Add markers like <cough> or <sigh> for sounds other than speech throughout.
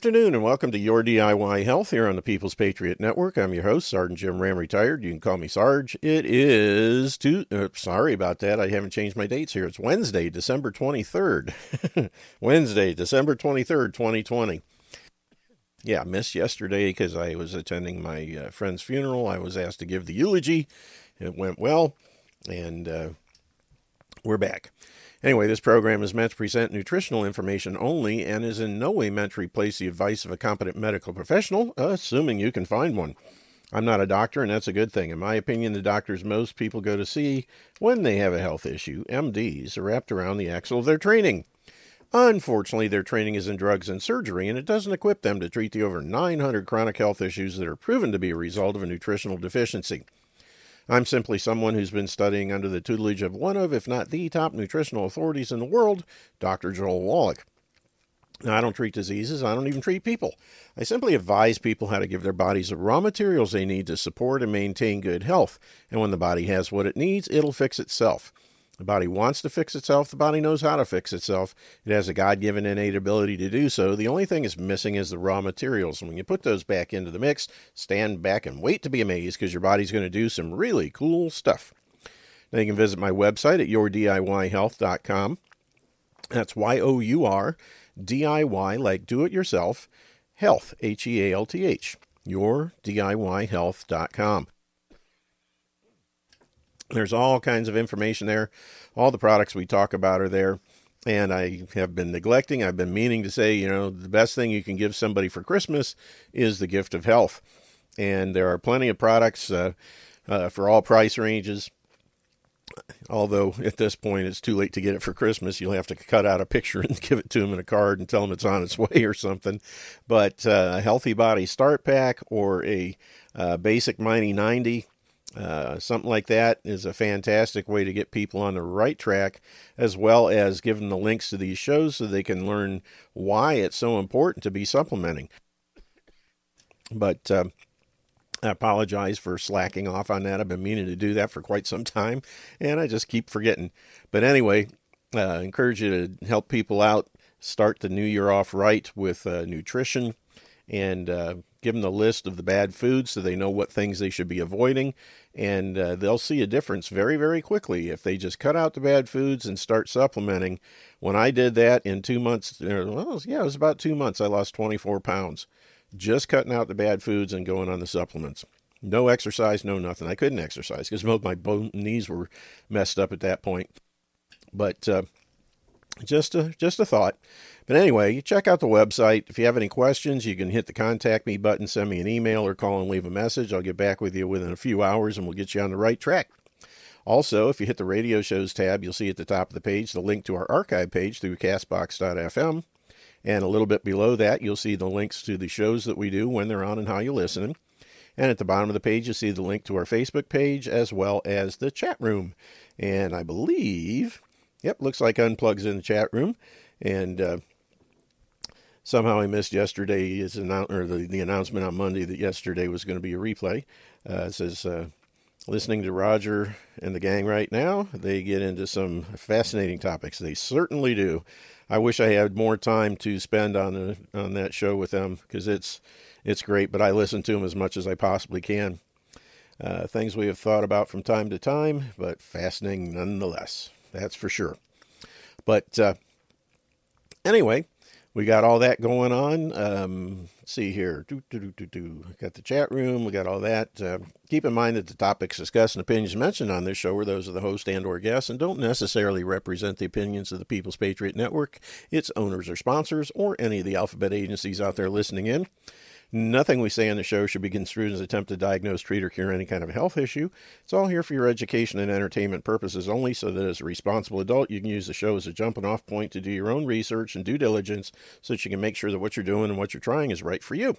afternoon and welcome to Your DIY Health here on the People's Patriot Network. I'm your host, Sergeant Jim Ram, retired. You can call me Sarge. It is two. Uh, sorry about that. I haven't changed my dates here. It's Wednesday, December 23rd. <laughs> Wednesday, December 23rd, 2020. Yeah, I missed yesterday because I was attending my uh, friend's funeral. I was asked to give the eulogy. It went well, and uh, we're back. Anyway, this program is meant to present nutritional information only and is in no way meant to replace the advice of a competent medical professional, assuming you can find one. I'm not a doctor, and that's a good thing. In my opinion, the doctors most people go to see when they have a health issue, MDs, are wrapped around the axle of their training. Unfortunately, their training is in drugs and surgery, and it doesn't equip them to treat the over 900 chronic health issues that are proven to be a result of a nutritional deficiency. I'm simply someone who's been studying under the tutelage of one of, if not the top nutritional authorities in the world, Dr. Joel Wallach. Now, I don't treat diseases, I don't even treat people. I simply advise people how to give their bodies the raw materials they need to support and maintain good health. And when the body has what it needs, it'll fix itself. The body wants to fix itself. The body knows how to fix itself. It has a God given innate ability to do so. The only thing is missing is the raw materials. And when you put those back into the mix, stand back and wait to be amazed because your body's going to do some really cool stuff. Now you can visit my website at yourdiyhealth.com. That's Y O U R D I Y, like do it yourself, health, H E A L T H, yourdiyhealth.com. There's all kinds of information there. All the products we talk about are there. And I have been neglecting, I've been meaning to say, you know, the best thing you can give somebody for Christmas is the gift of health. And there are plenty of products uh, uh, for all price ranges. Although at this point it's too late to get it for Christmas, you'll have to cut out a picture <laughs> and give it to them in a card and tell them it's on its way or something. But uh, a Healthy Body Start Pack or a uh, Basic Mighty 90 uh, something like that is a fantastic way to get people on the right track, as well as them the links to these shows so they can learn why it's so important to be supplementing. But uh, I apologize for slacking off on that. I've been meaning to do that for quite some time, and I just keep forgetting. But anyway, uh, encourage you to help people out. Start the new year off right with uh, nutrition and uh, give them the list of the bad foods so they know what things they should be avoiding and uh, they'll see a difference very very quickly if they just cut out the bad foods and start supplementing. When i did that in two months well yeah it was about two months i lost 24 pounds just cutting out the bad foods and going on the supplements. No exercise no nothing. I couldn't exercise because both my bone, knees were messed up at that point. But uh, just a just a thought but anyway, you check out the website. If you have any questions, you can hit the contact me button, send me an email, or call and leave a message. I'll get back with you within a few hours and we'll get you on the right track. Also, if you hit the radio shows tab, you'll see at the top of the page the link to our archive page through castbox.fm. And a little bit below that, you'll see the links to the shows that we do, when they're on, and how you listen. And at the bottom of the page, you'll see the link to our Facebook page as well as the chat room. And I believe, yep, looks like Unplugs in the chat room. And uh, somehow I missed yesterday's annou- or the, the announcement on Monday that yesterday was going to be a replay. Uh, it says, uh, listening to Roger and the gang right now, they get into some fascinating topics. They certainly do. I wish I had more time to spend on on that show with them because it's it's great. But I listen to them as much as I possibly can. Uh, things we have thought about from time to time, but fascinating nonetheless. That's for sure. But uh, anyway, we got all that going on. Um, see here, do, do, do, do, got the chat room. We got all that. Uh, keep in mind that the topics discussed and opinions mentioned on this show are those of the host and/or guests, and don't necessarily represent the opinions of the People's Patriot Network, its owners or sponsors, or any of the alphabet agencies out there listening in. Nothing we say on the show should be construed as an attempt to diagnose, treat, or cure any kind of health issue. It's all here for your education and entertainment purposes only, so that as a responsible adult, you can use the show as a jumping off point to do your own research and due diligence so that you can make sure that what you're doing and what you're trying is right for you.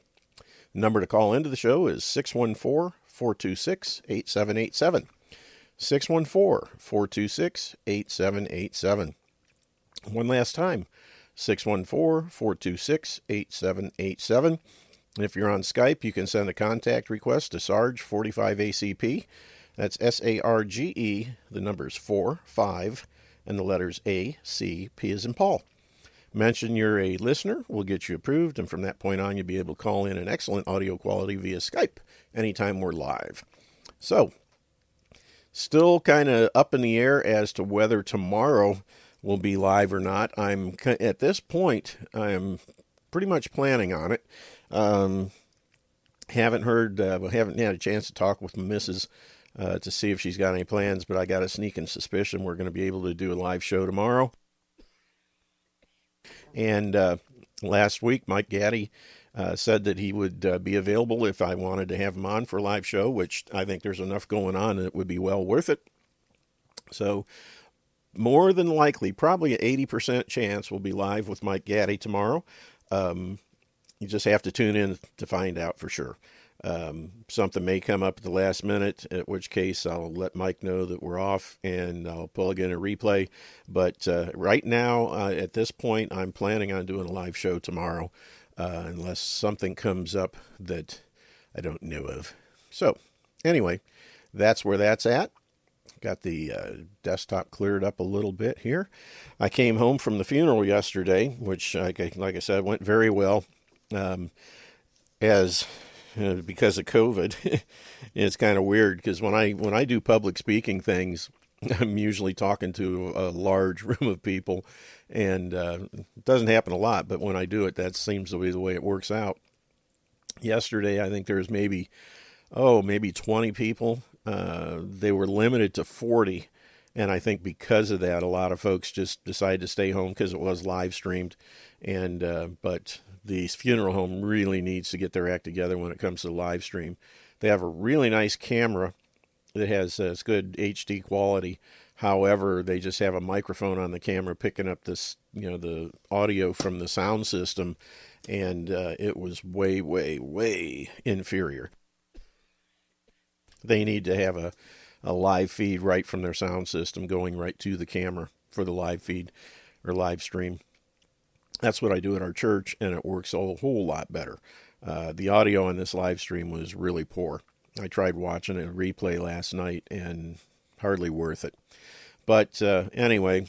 The number to call into the show is 614 426 8787. 614 426 8787. One last time 614 426 8787. If you're on Skype, you can send a contact request to Sarge45ACP. That's S A R G E, the numbers 4, 5, and the letters A, C, P is in Paul. Mention you're a listener, we'll get you approved, and from that point on, you'll be able to call in an excellent audio quality via Skype anytime we're live. So, still kind of up in the air as to whether tomorrow will be live or not. I'm at this point, I'm pretty much planning on it. Um, haven't heard, uh, haven't had a chance to talk with Mrs. Uh, to see if she's got any plans, but I got a sneaking suspicion we're going to be able to do a live show tomorrow. And uh, last week, Mike Gaddy uh, said that he would uh, be available if I wanted to have him on for a live show, which I think there's enough going on that it would be well worth it. So, more than likely, probably an 80% chance we'll be live with Mike Gaddy tomorrow. Um, you just have to tune in to find out for sure. Um, something may come up at the last minute, at which case I'll let Mike know that we're off and I'll plug in a replay. But uh, right now, uh, at this point, I'm planning on doing a live show tomorrow, uh, unless something comes up that I don't know of. So, anyway, that's where that's at. Got the uh, desktop cleared up a little bit here. I came home from the funeral yesterday, which, like I, like I said, went very well. Um, as uh, because of COVID. <laughs> it's kind of weird because when I when I do public speaking things, <laughs> I'm usually talking to a large <laughs> room of people, and uh, it doesn't happen a lot. But when I do it, that seems to be the way it works out. Yesterday, I think there was maybe oh maybe 20 people. Uh, they were limited to 40. And I think because of that, a lot of folks just decided to stay home because it was live streamed. And uh, but the funeral home really needs to get their act together when it comes to live stream. They have a really nice camera that has uh, good HD quality. However, they just have a microphone on the camera picking up this, you know, the audio from the sound system, and uh, it was way, way, way inferior. They need to have a, a live feed right from their sound system going right to the camera for the live feed or live stream. That's what I do at our church, and it works a whole lot better. Uh, the audio on this live stream was really poor. I tried watching a replay last night and hardly worth it. But uh, anyway,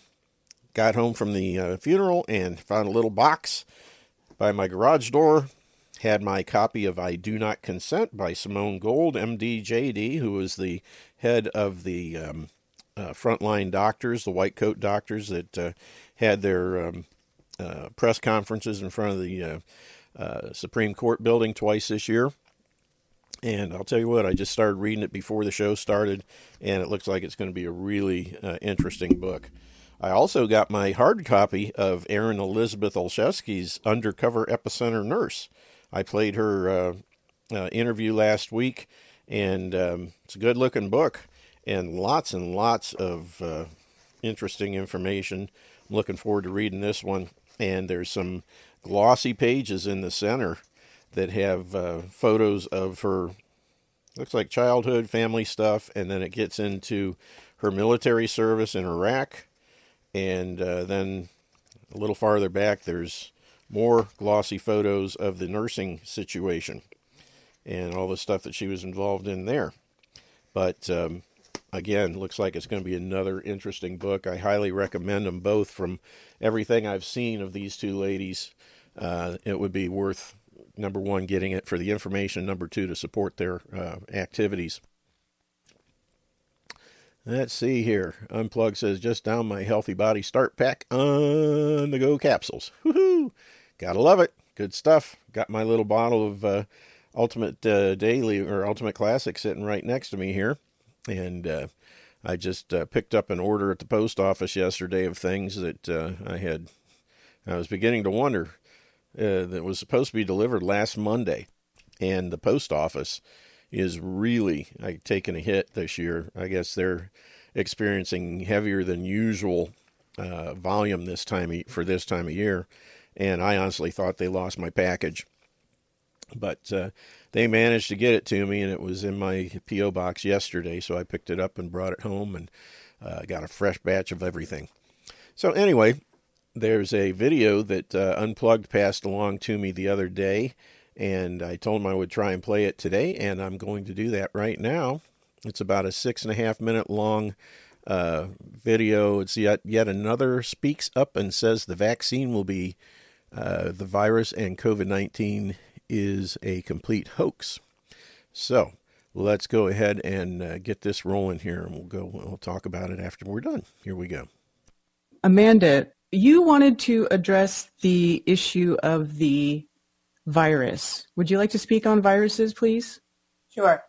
got home from the uh, funeral and found a little box by my garage door. Had my copy of I Do Not Consent by Simone Gold, MD, JD, who was the head of the um, uh, frontline doctors, the white coat doctors that uh, had their um, uh, press conferences in front of the uh, uh, Supreme Court building twice this year. And I'll tell you what, I just started reading it before the show started, and it looks like it's going to be a really uh, interesting book. I also got my hard copy of Erin Elizabeth Olszewski's Undercover Epicenter Nurse. I played her uh, uh, interview last week, and um, it's a good looking book and lots and lots of interesting information. I'm looking forward to reading this one and there's some glossy pages in the center that have uh, photos of her looks like childhood family stuff and then it gets into her military service in iraq and uh, then a little farther back there's more glossy photos of the nursing situation and all the stuff that she was involved in there but um, again, looks like it's going to be another interesting book. I highly recommend them both. From everything I've seen of these two ladies, uh, it would be worth number one getting it for the information, number two to support their uh, activities. Let's see here. Unplug says just down my healthy body start pack on the go capsules. Woohoo! Gotta love it. Good stuff. Got my little bottle of uh, Ultimate uh, Daily or Ultimate Classic sitting right next to me here and uh, I just uh, picked up an order at the post office yesterday of things that uh, I had. I was beginning to wonder uh, that was supposed to be delivered last Monday, and the post office is really taking a hit this year. I guess they're experiencing heavier than usual uh, volume this time for this time of year, and I honestly thought they lost my package. But uh, they managed to get it to me, and it was in my P.O. box yesterday. So I picked it up and brought it home and uh, got a fresh batch of everything. So, anyway, there's a video that uh, Unplugged passed along to me the other day, and I told him I would try and play it today, and I'm going to do that right now. It's about a six and a half minute long uh, video. It's yet yet another speaks up and says the vaccine will be uh, the virus and COVID nineteen is a complete hoax. So let's go ahead and uh, get this rolling here, and we'll go. We'll talk about it after we're done. Here we go. Amanda, you wanted to address the issue of the virus. Would you like to speak on viruses, please? Sure.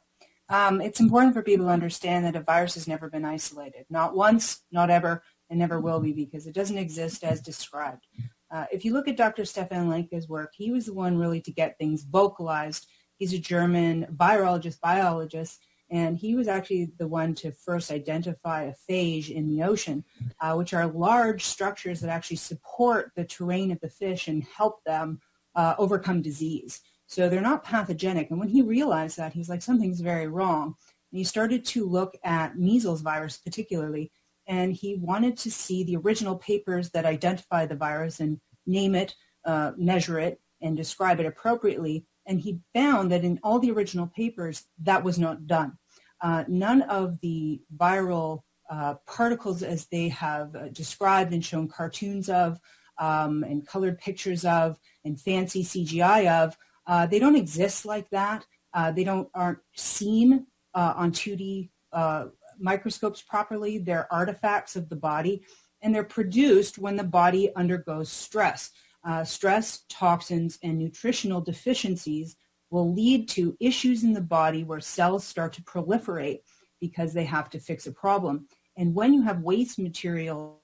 Um, it's important for people to understand that a virus has never been isolated. Not once, not ever, and never will be because it doesn't exist as described. Uh, if you look at Dr. Stefan Lanka's work, he was the one really to get things vocalized. He's a German virologist, biologist, and he was actually the one to first identify a phage in the ocean, uh, which are large structures that actually support the terrain of the fish and help them uh, overcome disease. So they're not pathogenic. And when he realized that, he's like, something's very wrong. And he started to look at measles virus particularly, and he wanted to see the original papers that identify the virus and name it, uh, measure it, and describe it appropriately. And he found that in all the original papers, that was not done. Uh, none of the viral uh, particles as they have uh, described and shown cartoons of um, and colored pictures of and fancy CGI of uh, they don't exist like that. Uh, they don't aren't seen on 2D uh, microscopes properly. They're artifacts of the body, and they're produced when the body undergoes stress. Uh, stress, toxins, and nutritional deficiencies will lead to issues in the body where cells start to proliferate because they have to fix a problem. And when you have waste material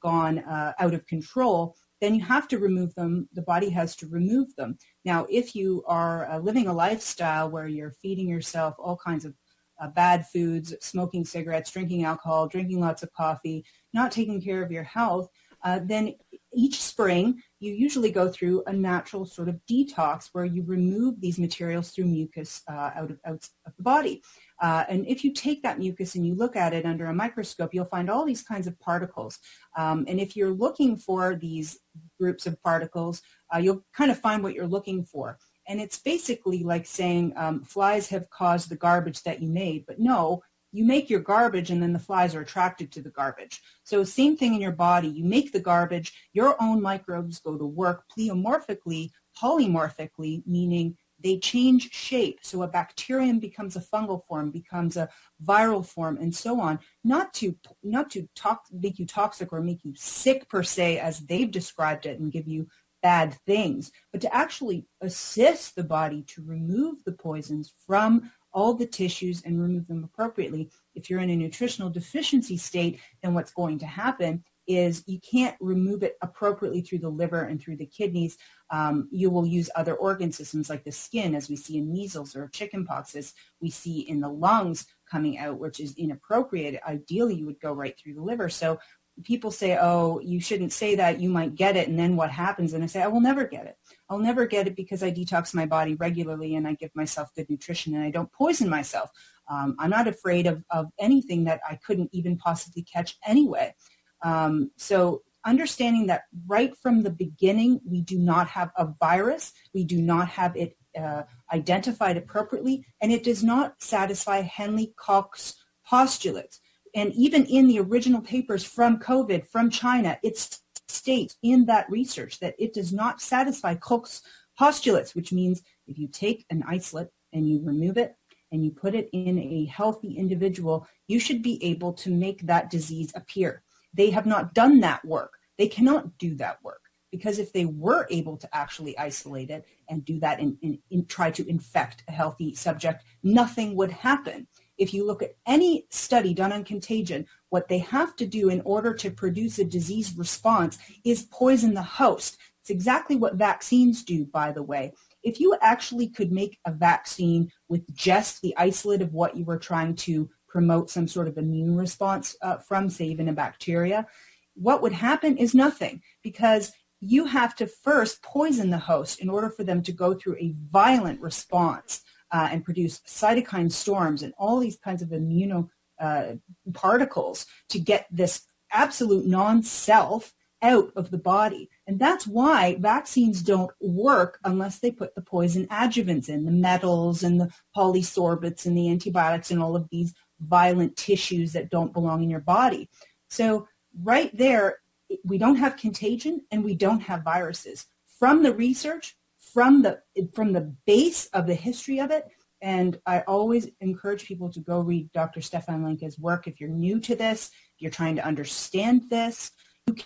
gone uh, out of control, then you have to remove them. The body has to remove them. Now, if you are uh, living a lifestyle where you're feeding yourself all kinds of uh, bad foods, smoking cigarettes, drinking alcohol, drinking lots of coffee, not taking care of your health, uh, then each spring you usually go through a natural sort of detox where you remove these materials through mucus uh, out, of, out of the body. Uh, and if you take that mucus and you look at it under a microscope, you'll find all these kinds of particles. Um, and if you're looking for these groups of particles, uh, you'll kind of find what you're looking for. And it's basically like saying um, flies have caused the garbage that you made, but no, you make your garbage and then the flies are attracted to the garbage. So same thing in your body. You make the garbage, your own microbes go to work pleomorphically, polymorphically, meaning they change shape. So a bacterium becomes a fungal form, becomes a viral form, and so on. Not to not to talk, make you toxic or make you sick per se, as they've described it, and give you bad things, but to actually assist the body to remove the poisons from all the tissues and remove them appropriately. If you're in a nutritional deficiency state, then what's going to happen is you can't remove it appropriately through the liver and through the kidneys. Um, you will use other organ systems like the skin, as we see in measles or chickenpox, as we see in the lungs coming out, which is inappropriate. Ideally, you would go right through the liver. So people say, oh, you shouldn't say that, you might get it, and then what happens? And I say, I will never get it. I'll never get it because I detox my body regularly and I give myself good nutrition and I don't poison myself. Um, I'm not afraid of, of anything that I couldn't even possibly catch anyway. Um, so understanding that right from the beginning, we do not have a virus, we do not have it uh, identified appropriately, and it does not satisfy Henle Koch's postulates. And even in the original papers from COVID, from China, it states in that research that it does not satisfy Koch's postulates, which means if you take an isolate and you remove it and you put it in a healthy individual, you should be able to make that disease appear. They have not done that work. They cannot do that work because if they were able to actually isolate it and do that and, and, and, try to infect a healthy subject, nothing would happen. If you look at any study done on contagion, what they have to do in order to produce a disease response is poison the host. It's exactly what vaccines do, by the way. If you actually could make a vaccine with just the isolate of what you were trying to promote some sort of immune response uh, from, say, even a bacteria, what would happen is nothing because you have to first poison the host in order for them to go through a violent response uh, and produce cytokine storms and all these kinds of immuno uh, particles to get this absolute non-self out of the body. And that's why vaccines don't work unless they put the poison adjuvants in, the metals and the polysorbates and the antibiotics and all of these violent tissues that don't belong in your body. So right there, we don't have contagion and we don't have viruses. From the research, from the from the base of the history of it, and I always encourage people to go read Dr. Stefan Lanka's work. If you're new to this, if you're trying to understand this, you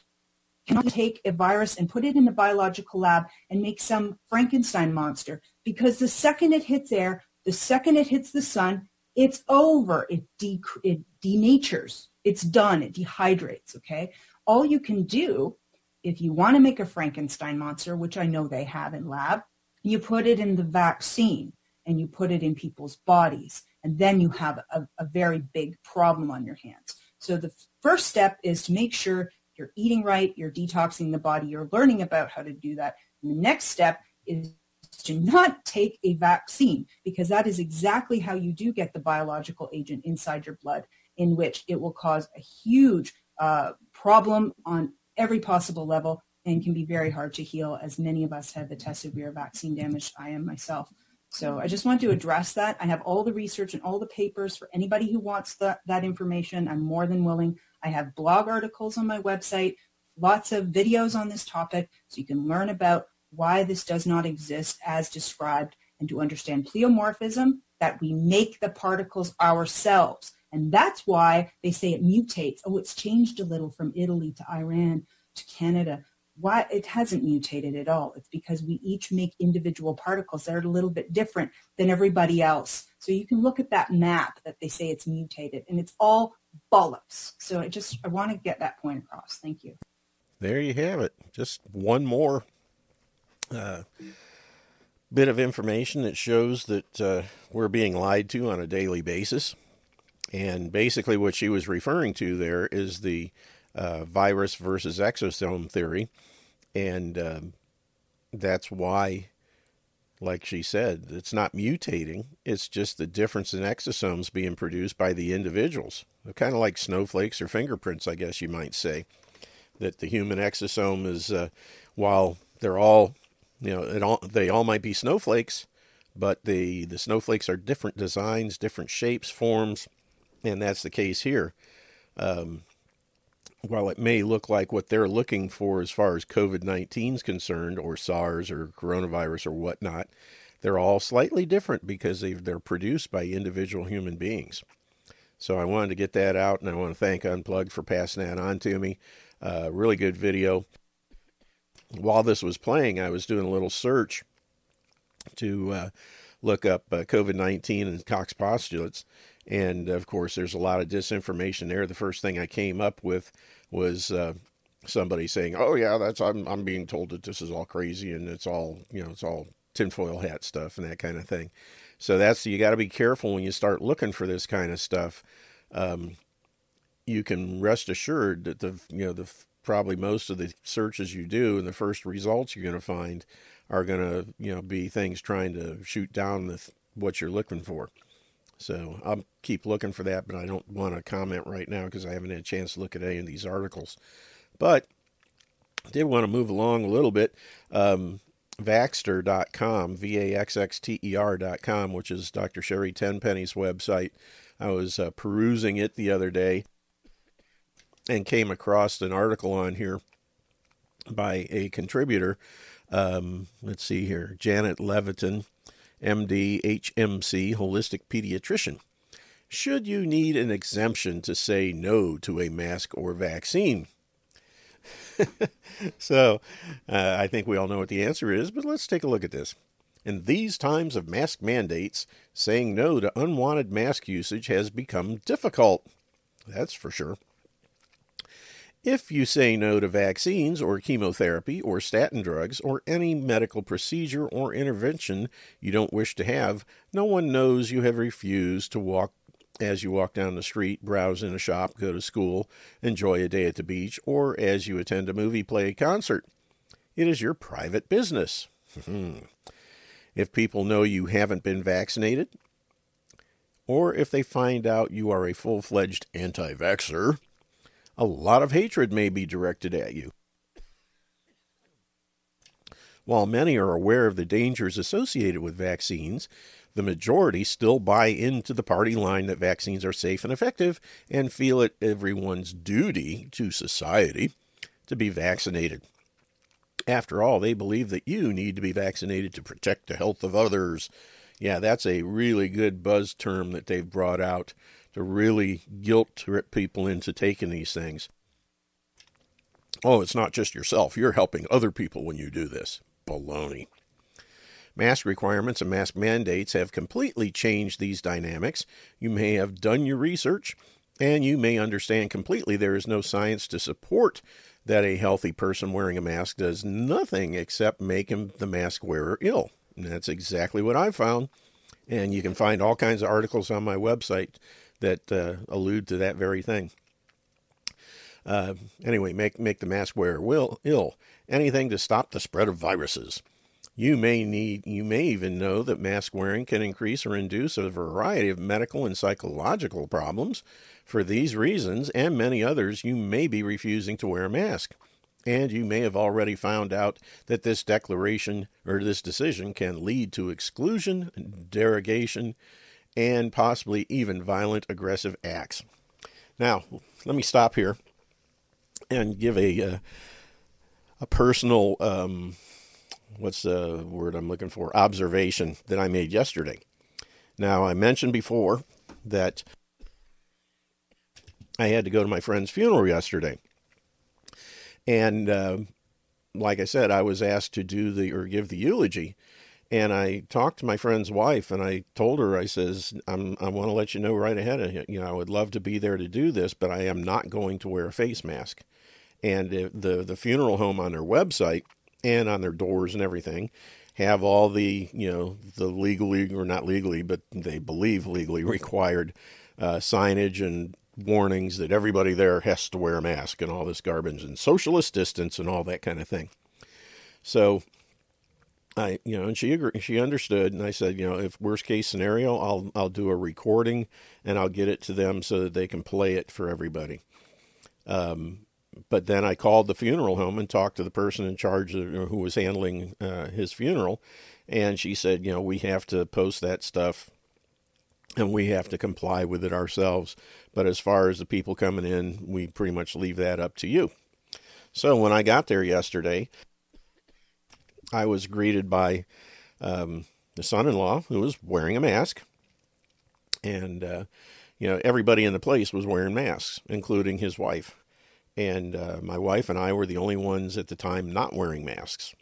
cannot take a virus and put it in a biological lab and make some Frankenstein monster because the second it hits air, the second it hits the sun, it's over. It, de- it denatures. It's done. It dehydrates. Okay. All you can do if you want to make a Frankenstein monster, which I know they have in lab, you put it in the vaccine and you put it in people's bodies. And then you have a, a very big problem on your hands. So the first step is to make sure you're eating right, you're detoxing the body, you're learning about how to do that. And the next step is to not take a vaccine because that is exactly how you do get the biological agent inside your blood in which it will cause a huge uh, problem on every possible level and can be very hard to heal as many of us have we are vaccine damaged. I am myself. So I just want to address that. I have all the research and all the papers for anybody who wants the, that information. I'm more than willing. I have blog articles on my website, lots of videos on this topic, so you can learn about why this does not exist as described and to understand pleomorphism, that we make the particles ourselves. And that's why they say it mutates. Oh, it's changed a little from Italy to Iran to Canada why it hasn't mutated at all. It's because we each make individual particles that are a little bit different than everybody else. So you can look at that map that they say it's mutated and it's all bollocks. So I just, I want to get that point across. Thank you. There you have it. Just one more uh, bit of information that shows that uh, we're being lied to on a daily basis. And basically, what she was referring to there is the uh, virus versus exosome theory. And um, that's why, like she said, it's not mutating. It's just the difference in exosomes being produced by the individuals. They're kind of like snowflakes or fingerprints, I guess you might say. That the human exosome is, uh, while they're all, you know, all, they all might be snowflakes, but the, the snowflakes are different designs, different shapes, forms, and that's the case here. Um, while it may look like what they're looking for as far as COVID 19 is concerned, or SARS or coronavirus or whatnot, they're all slightly different because they're produced by individual human beings. So I wanted to get that out, and I want to thank Unplugged for passing that on to me. Uh, really good video. While this was playing, I was doing a little search to uh, look up uh, COVID 19 and Koch's postulates. And of course, there's a lot of disinformation there. The first thing I came up with was uh, somebody saying, "Oh yeah, that's I'm I'm being told that this is all crazy and it's all you know it's all tinfoil hat stuff and that kind of thing." So that's you got to be careful when you start looking for this kind of stuff. Um, you can rest assured that the you know the probably most of the searches you do and the first results you're going to find are going to you know be things trying to shoot down the, what you're looking for. So I'll keep looking for that, but I don't want to comment right now because I haven't had a chance to look at any of these articles. But I did want to move along a little bit. Um, Vaxxter.com, V A X X T E R.com, which is Dr. Sherry Tenpenny's website. I was uh, perusing it the other day and came across an article on here by a contributor. Um, let's see here, Janet Levatin, MD, HMC, holistic pediatrician. Should you need an exemption to say no to a mask or vaccine? <laughs> so, uh, I think we all know what the answer is, but let's take a look at this. In these times of mask mandates, saying no to unwanted mask usage has become difficult. That's for sure. If you say no to vaccines or chemotherapy or statin drugs or any medical procedure or intervention you don't wish to have, no one knows you have refused to walk as you walk down the street, browse in a shop, go to school, enjoy a day at the beach, or as you attend a movie, play, a concert. It is your private business. Hmm. if people know you haven't been vaccinated, or if they find out you are a full fledged anti vaxxer, a lot of hatred may be directed at you. While many are aware of the dangers associated with vaccines, The majority still buy into the party line that vaccines are safe and effective and feel it everyone's duty to society to be vaccinated. After all, they believe that you need to be vaccinated to protect the health of others. Yeah, that's a really good buzz term that they've brought out to really guilt trip people into taking these things. Oh, it's not just yourself. You're helping other people when you do this. Baloney. Mask requirements and mask mandates have completely changed these dynamics. You may have done your research and you may understand completely there is no science to support that a healthy person wearing a mask does nothing except make him, the mask wearer ill. And that's exactly what I found. And you can find all kinds of articles on my website that uh, allude to that very thing. Uh, anyway, make make the mask wearer will, ill. Anything to stop the spread of viruses. You may need you may even know that mask wearing can increase or induce a variety of medical and psychological problems. For these reasons and many others, you may be refusing to wear a mask. And you may have already found out that this declaration or this decision can lead to exclusion, derogation, and possibly even violent aggressive acts. Now, let me stop here and give a uh, a personal um, what's the word I'm looking for observation that I made yesterday. Now, I mentioned before that I had to go to my friend's funeral yesterday, and uh, like I said, I was asked to do the or give the eulogy. And I talked to my friend's wife, and I told her, I says, I'm, I want to let you know right ahead of you. You know, I would love to be there to do this, but I am not going to wear a face mask and the the funeral home on their website and on their doors and everything have all the you know the legally or not legally but they believe legally required uh, signage and warnings that everybody there has to wear a mask and all this garbage and socialist distance and all that kind of thing so I, you know, and she agreed, she understood, and I said, you know, if worst case scenario, I'll I'll do a recording and I'll get it to them so that they can play it for everybody. Um, but then I called the funeral home and talked to the person in charge of, who was handling uh, his funeral, and she said, you know, we have to post that stuff and we have to comply with it ourselves. But as far as the people coming in, we pretty much leave that up to you. So when I got there yesterday, I was greeted by um, the son-in-law who was wearing a mask, and uh, you know everybody in the place was wearing masks, including his wife and uh, my wife and I were the only ones at the time not wearing masks.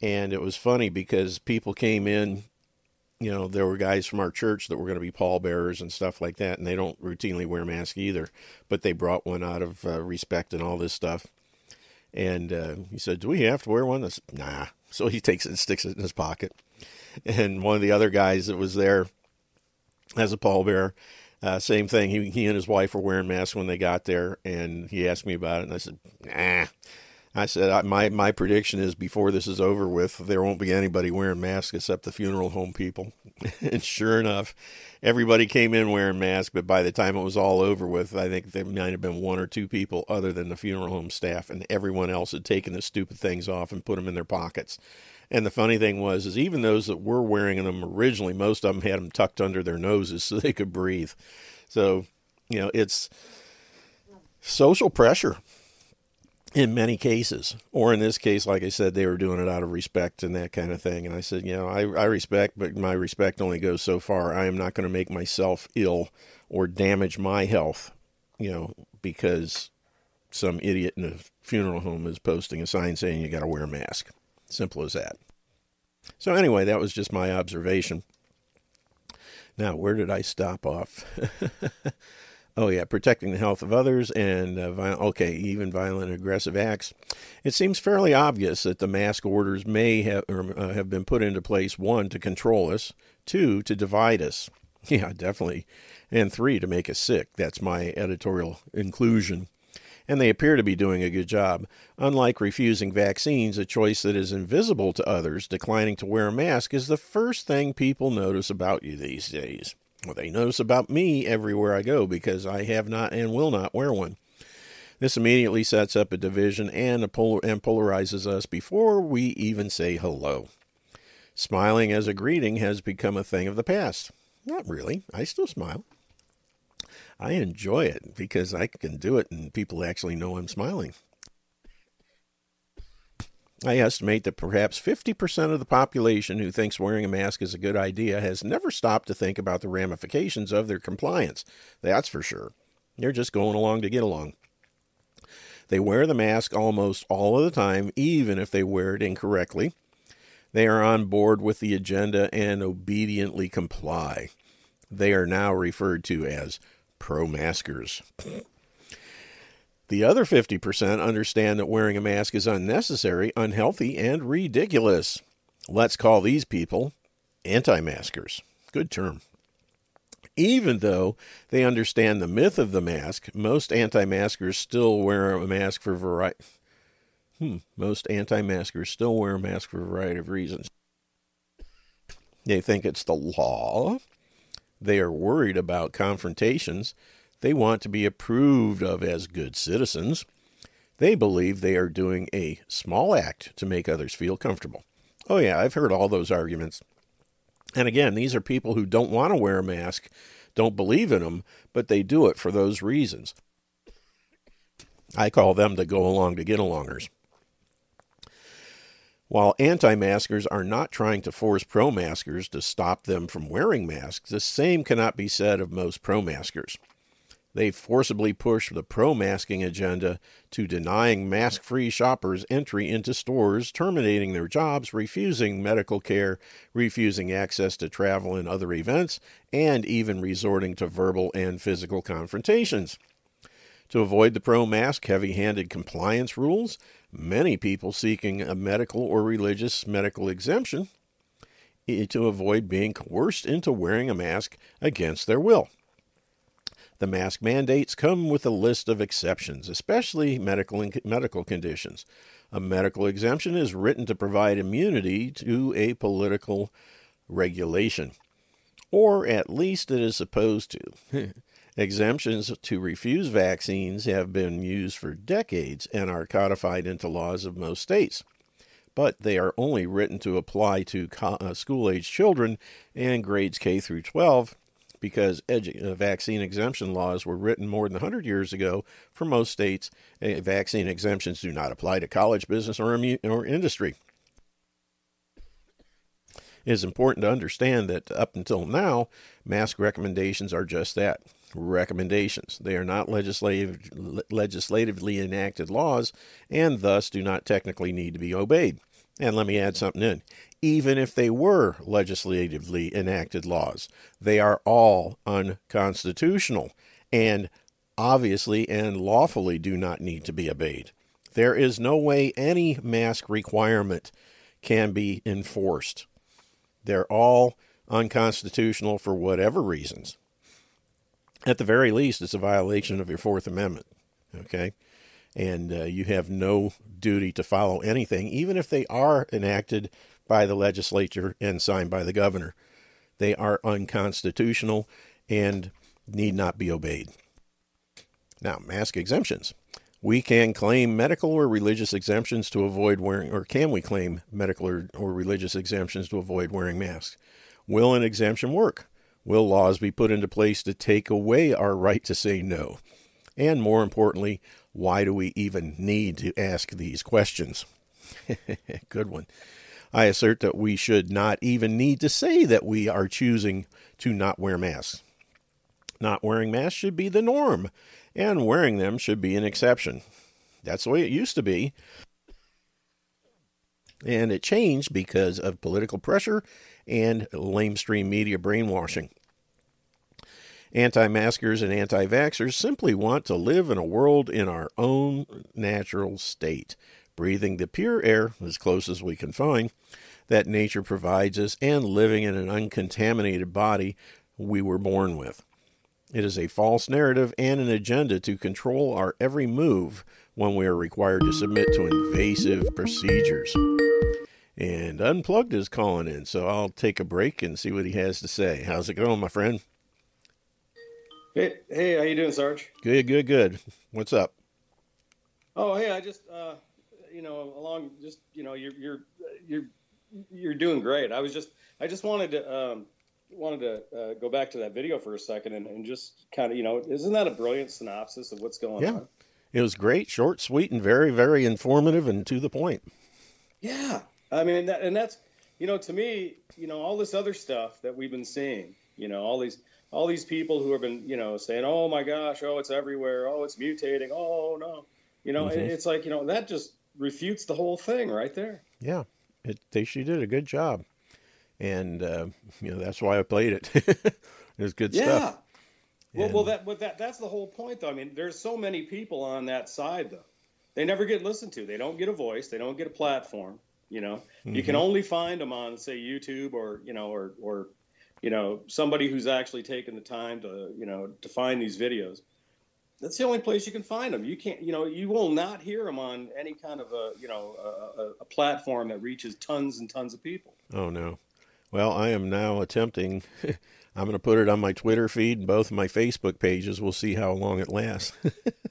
And it was funny because people came in, you know, there were guys from our church that were going to be pallbearers and stuff like that, and they don't routinely wear masks either, but they brought one out of uh, respect and all this stuff. And uh, he said, "Do we have to wear one?" I said, "Nah." So he takes it and sticks it in his pocket. And one of the other guys that was there as a pallbearer uh, same thing. He he and his wife were wearing masks when they got there, and he asked me about it, and I said, "Nah." I said, I, "My my prediction is before this is over with, there won't be anybody wearing masks except the funeral home people." <laughs> and sure enough, everybody came in wearing masks, but by the time it was all over with, I think there might have been one or two people other than the funeral home staff, and everyone else had taken the stupid things off and put them in their pockets. And the funny thing was, is even those that were wearing them originally, most of them had them tucked under their noses <laughs> so they could breathe. So, you know, it's social pressure in many cases. Or in this case, like I said, they were doing it out of respect and that kind of thing. And I said, you know, I, I respect, but my respect only goes so far. I am not going to make myself ill or damage my health, you know, because some idiot in a funeral home is posting a sign saying you got to wear a mask. Simple as that. So, anyway, that was just my observation. Now, where did I stop off? <laughs> oh, yeah, protecting the health of others and, uh, okay, even violent aggressive acts. It seems fairly obvious that the mask orders may have, or, uh, have been put into place one, to control us, two, to divide us. <laughs> Yeah, definitely. And three, to make us sick. That's my editorial inclusion and they appear to be doing a good job. Unlike refusing vaccines, a choice that is invisible to others, declining to wear a mask is the first thing people notice about you these days. Well, they notice about me everywhere I go because I have not and will not wear one. This immediately sets up a division and, a polar- and polarizes us before we even say hello. Smiling as a greeting has become a thing of the past. Not really. I still smile. I enjoy it because I can do it and people actually know I'm smiling. I estimate that perhaps 50% of the population who thinks wearing a mask is a good idea has never stopped to think about the ramifications of their compliance. That's for sure. They're just going along to get along. They wear the mask almost all of the time, even if they wear it incorrectly. They are on board with the agenda and obediently comply. They are now referred to as pro maskers. The other 50% understand that wearing a mask is unnecessary, unhealthy, and ridiculous. Let's call these people anti maskers. Good term. Even though they understand the myth of the mask, most anti maskers still wear a mask for variety. Hmm, most anti maskers still wear a mask for a variety of reasons. They think it's the law. They are worried about confrontations. They want to be approved of as good citizens. They believe they are doing a small act to make others feel comfortable. Oh, yeah, I've heard all those arguments. And again, these are people who don't want to wear a mask, don't believe in them, but they do it for those reasons. I call them the go along to get alongers. While anti maskers are not trying to force pro maskers to stop them from wearing masks, the same cannot be said of most pro maskers. They forcibly push the pro masking agenda to denying mask free shoppers entry into stores, terminating their jobs, refusing medical care, refusing access to travel and other events, and even resorting to verbal and physical confrontations. To avoid the pro mask heavy handed compliance rules, many people seeking a medical or religious medical exemption eh, to avoid being coerced into wearing a mask against their will. The mask mandates come with a list of exceptions, especially medical and medical conditions. A medical exemption is written to provide immunity to a political regulation, or at least it is supposed to. <laughs> Exemptions to refuse vaccines have been used for decades and are codified into laws of most states. But they are only written to apply to uh, school age children and grades K through 12 because edu- uh, vaccine exemption laws were written more than 100 years ago for most states. Vaccine exemptions do not apply to college, business, or, or industry. It is important to understand that up until now, mask recommendations are just that recommendations. They are not legislative, legislatively enacted laws and thus do not technically need to be obeyed. And let me add something in. Even if they were legislatively enacted laws, they are all unconstitutional and obviously and lawfully do not need to be obeyed. There is no way any mask requirement can be enforced. They're all unconstitutional for whatever reasons at the very least, it's a violation of your Fourth Amendment. Okay. And uh, you have no duty to follow anything, even if they are enacted by the legislature and signed by the governor. They are unconstitutional and need not be obeyed. Now, mask exemptions. We can claim medical or religious exemptions to avoid wearing, or can we claim medical or, or religious exemptions to avoid wearing masks? Will an exemption work? Will laws be put into place to take away our right to say no? And more importantly, why do we even need to ask these questions? <laughs> Good one. I assert that we should not even need to say that we are choosing to not wear masks. Not wearing masks should be the norm, and wearing them should be an exception. That's the way it used to be. And it changed because of political pressure and lamestream media brainwashing. Anti maskers and anti vaxxers simply want to live in a world in our own natural state, breathing the pure air, as close as we can find, that nature provides us, and living in an uncontaminated body we were born with. It is a false narrative and an agenda to control our every move when we are required to submit to invasive procedures. And Unplugged is calling in, so I'll take a break and see what he has to say. How's it going, my friend? Hey, hey, how you doing, Sarge? Good, good, good. What's up? Oh, hey, I just, uh, you know, along just, you know, you're, you're, you're you're doing great. I was just I just wanted to um, wanted to uh, go back to that video for a second and, and just kind of you know isn't that a brilliant synopsis of what's going on? Yeah. on? It was great, short, sweet, and very, very informative and to the point. Yeah, I mean, that, and that's you know, to me, you know, all this other stuff that we've been seeing, you know, all these all these people who have been, you know, saying, "Oh my gosh, oh it's everywhere, oh it's mutating, oh no," you know, Mhm. it's like you know that just refutes the whole thing right there. Yeah, it, they she did a good job, and uh, you know that's why I played it. <laughs> it was good stuff. Yeah. stuff. Well, well, that, but that, that's the whole point, though. I mean, there's so many people on that side, though. They never get listened to. They don't get a voice. They don't get a platform. You know, you can Mhm. only find them on, say, YouTube or you know, or or you know, somebody who's actually taken the time to you know to find these videos. That's the only place you can find them. You can't, you know, you will not hear them on any kind of a you know a, a, platform that reaches tons and tons of people. Oh no. Well, I am now attempting. <laughs> I'm going to put it on my Twitter feed and both of my Facebook pages. We'll see how long it lasts.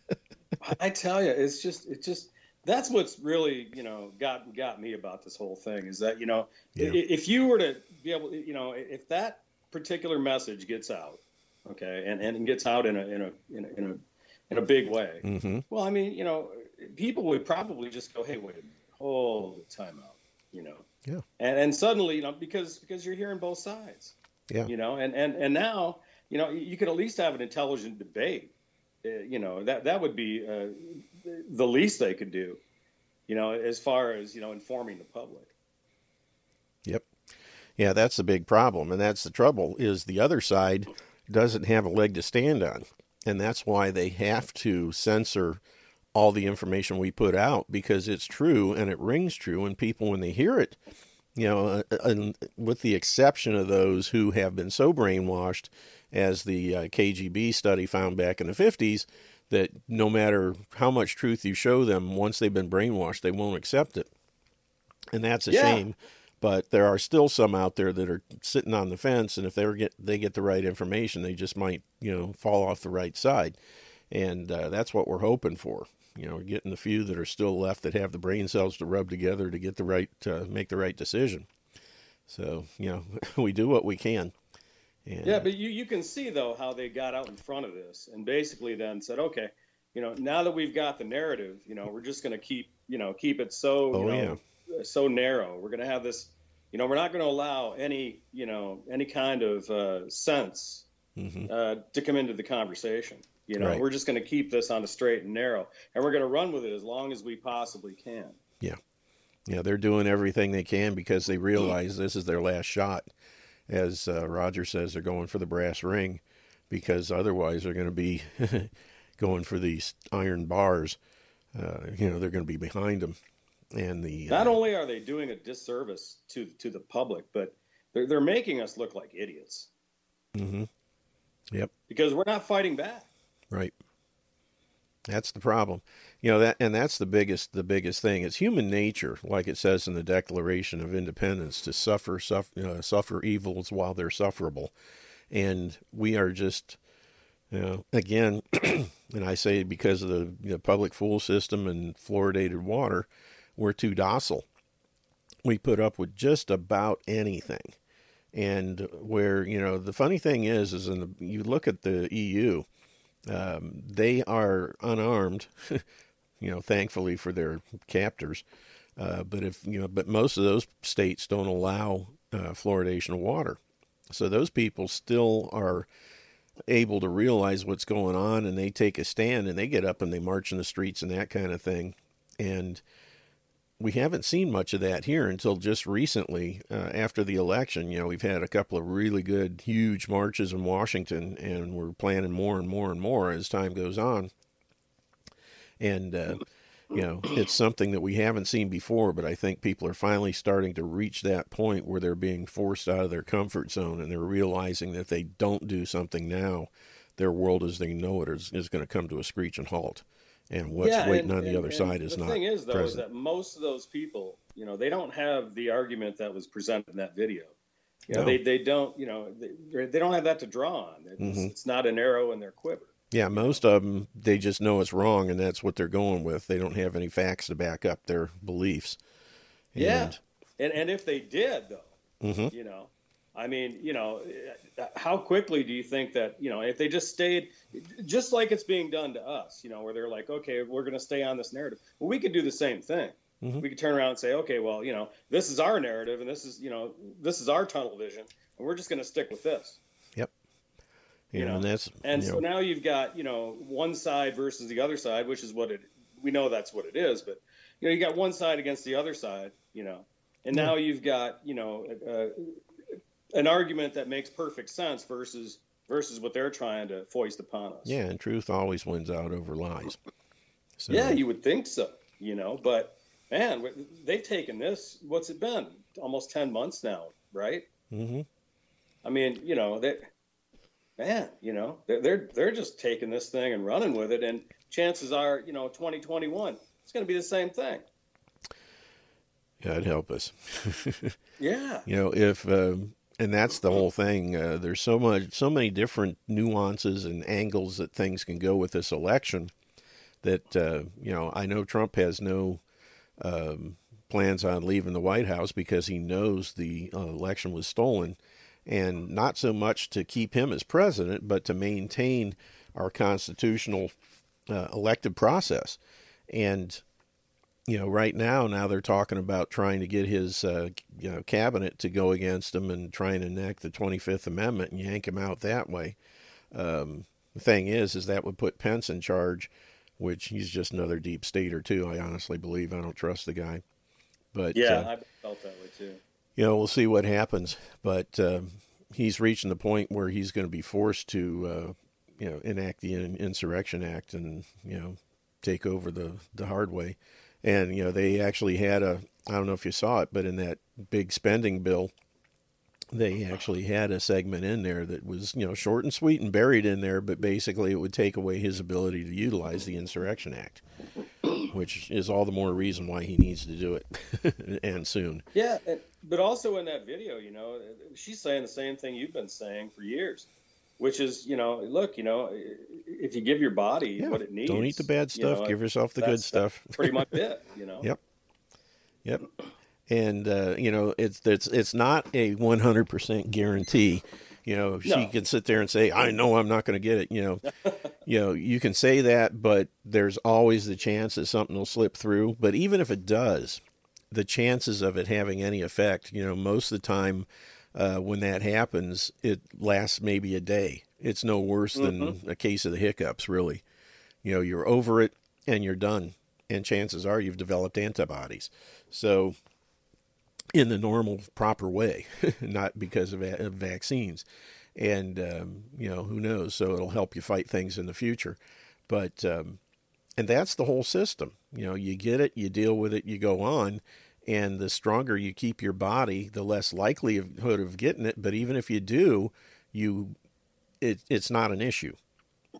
<laughs> I tell you, it's just, it's just, that's what's really, you know, got got me about this whole thing is that, you know, Yeah. if you were to be able, to, you know, if that particular message gets out, okay, and and gets out in a in a in a in a, in a big way, hmm well, I mean, you know, people would probably just go, hey, wait, a minute, hold the time out, you know, Yeah. and and suddenly, you know, because because you're hearing both sides, Yeah. you know, and and and now, you know, you could at least have an intelligent debate. Uh, you know, that that would be uh, the least they could do. You know, as far as you know, informing the public. Yep. Yeah, that's the big problem, and that's the trouble. Is the other side doesn't have a leg to stand on, and that's why they have to censor all the information we put out because it's true and it rings true, and people when they hear it, you know, uh, and with the exception of those who have been so brainwashed, as the uh, KGB study found back in the fifties, that no matter how much truth you show them, once they've been brainwashed, they won't accept it, and that's a Yeah. shame but there are still some out there that are sitting on the fence and if they get they get the right information they just might you know fall off the right side and uh, that's what we're hoping for you know getting the few that are still left that have the brain cells to rub together to get the right uh, make the right decision so you know <laughs> we do what we can and, Yeah, but you you can see though how they got out in front of this and basically then said, okay, you know, now that we've got the narrative, you know, we're just going to keep you know keep it so Oh, you know so narrow. We're going to have this. You know, we're not going to allow any, you know, any kind of uh, sense Mhm. uh, to come into the conversation. You know, Right. we're just going to keep this on a straight and narrow, and we're going to run with it as long as we possibly can. Yeah, yeah, they're doing everything they can because they realize this is their last shot. As uh, Roger says, they're going for the brass ring because otherwise they're going to be <laughs> going for these iron bars. Uh, you know, they're going to be behind them. And the Not uh, only are they doing a disservice to to the public, but they're they're making us look like idiots mhm. Yep, because we're not fighting back. right. That's the problem. You know that, and that's the biggest the biggest thing. It's human nature, like it says in the Declaration of Independence, to suffer suffer, uh, suffer evils while they're sufferable, and we are just You know, again, <clears throat> and I say because of the you know, public fool system and fluoridated water, we're too docile. We put up with just about anything. And where you know the funny thing is, is in the you look at the EU, um, they are unarmed. <laughs> you know, thankfully for their captors. Uh, but if you know, but most of those states don't allow uh, fluoridation of water, so those people still are able to realize what's going on, and they take a stand and they get up and they march in the streets and that kind of thing. And we haven't seen much of that here until just recently, uh, after the election. You know, we've had a couple of really good, huge marches in Washington, and we're planning more and more and more as time goes on. And uh, you know, it's something that we haven't seen before, but I think people are finally starting to reach that point where they're being forced out of their comfort zone and they're realizing that if they don't do something now, their world as they know it is, is going to come to a screeching halt. And what's Yeah, waiting and- on the other side is the not thing is though is present. that most of those people, you know, they don't have the argument that was presented in that video. You know, No. they they don't, you know, they, they don't have that to draw on. It's, Mhm. it's not an arrow in their quiver. Yeah, most of them they just know it's wrong, and that's what they're going with. They don't have any facts to back up their beliefs. Yeah. And, And and if they did, though, Mm-hmm. you know, I mean, you know, how quickly do you think that you know if they just stayed, just like it's being done to us, you know, where they're like, okay, we're going to stay on this narrative. Well, we could do the same thing. Mhm. We could turn around and say, okay, well, you know, this is our narrative, and this is you know, this is our tunnel vision, and we're just going to stick with this. You You know, know, and that's And so know, now you've got, you know, one side versus the other side, which is what it, we know that's what it is, but, you know, you got one side against the other side, you know, and now you've got, you know, uh, an argument that makes perfect sense versus, versus what they're trying to foist upon us. yeah, and truth always wins out over lies. So, Yeah, you would think so, you know, but man, they've taken this, what's it been? Almost 10 months now, right? hmm I mean, you know, they, man, you know, they're, they're they're just taking this thing and running with it, and chances are, you know, 2021, it's going to be the same thing. God help us. <laughs> Yeah, You know, if um, and that's the whole thing. Uh, there's so much, so many different nuances and angles that things can go with this election. That uh, you know, I know Trump has no um, plans on leaving the White House because he knows the uh, election was stolen, and not so much to keep him as president, but to maintain our constitutional uh, elective process. And you know, right now, now they're talking about trying to get his, uh, you know, cabinet to go against him and try and enact the 25th Amendment and yank him out that way. Um, the thing is, is that would put Pence in charge, which he's just another deep stater too. I honestly believe I don't trust the guy, but yeah, uh, I felt that way too. you know, we'll see what happens. But um he's reaching the point where he's going to be forced to, uh, you know, enact the Insurrection Act and you know take over the the hard way. And you know, they actually had a I don't know if you saw it, but in that big spending bill, they actually had a segment in there that was you know short and sweet and buried in there, but basically it would take away his ability to utilize the Insurrection Act. Which is all the more reason why he needs to do it, <laughs> and soon. Yeah, but also in that video, you know, she's saying the same thing you've been saying for years, which is, you know, look, you know, if you give your body Yeah, what it needs, Don't eat the bad you stuff. know, Give yourself the good that's- that's stuff. pretty much <laughs> it, you know. Yep. Yep. And uh, you know, it's it's it's not a one hundred percent guarantee. You know, she No. can sit there and say, "I know I'm not going to get it." You know, <laughs> you know, you can say that, but there's always the chance that something will slip through. But even if it does, the chances of it having any effect, you know, most of the time uh, when that happens, it lasts maybe a day. It's no worse than a case of the hiccups, really. You know, you're over it and you're done. And chances are you've developed antibodies. So, in the normal, proper way, <laughs> not because of, va- of vaccines. And, um, you know, who knows? So, it'll help you fight things in the future. But, um, and that's the whole system. You know, you get it, you deal with it, you go on. And the stronger you keep your body, the less likelihood of getting it. But even if you do, you it, it's not an issue.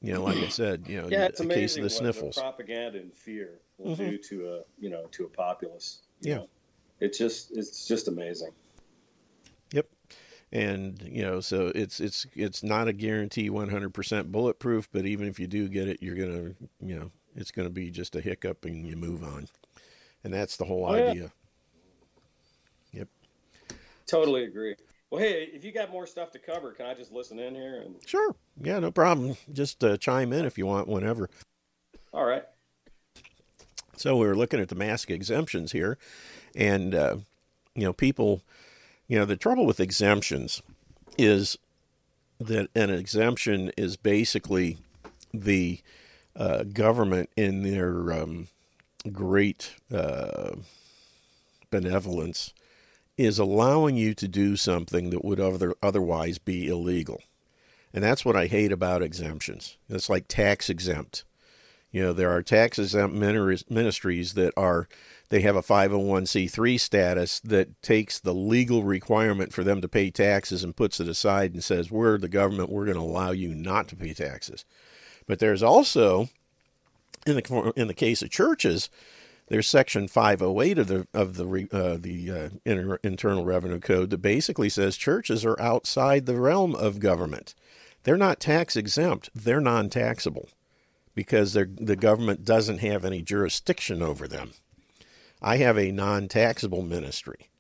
You know, like I <clears throat> said, you know, Yeah, it's a case of the sniffles. the propaganda and fear will Mhm. do to a you know to a populace. you Yeah. know. it's just it's just amazing. Yep. And you know, so it's it's it's not a guarantee 100% bulletproof, but even if you do get it, you're gonna you know it's gonna be just a hiccup and you move on, and that's the whole Oh, idea. Yep. Totally agree. Well, hey, if you got more stuff to cover, can I just listen in here? And Sure. Yeah, no problem. Just uh, chime in if you want, whenever. all right, So we're looking at the mask exemptions here, and uh, you know, people, you know, the trouble with exemptions is that an exemption is basically the uh, government in their um, great uh, benevolence is allowing you to do something that would other, otherwise be illegal. And that's what I hate about exemptions. It's like tax exempt. You know, there are tax exempt minis- ministries that are, they have a 501c3 status that takes the legal requirement for them to pay taxes and puts it aside and says, we're the government, we're going to allow you not to pay taxes. But there's also, in the, in the case of churches, there's Section 508 of the of the uh, the uh, Inter- Internal Revenue Code that basically says churches are outside the realm of government. They're not tax exempt. They're non-taxable because the government doesn't have any jurisdiction over them. I have a non-taxable ministry.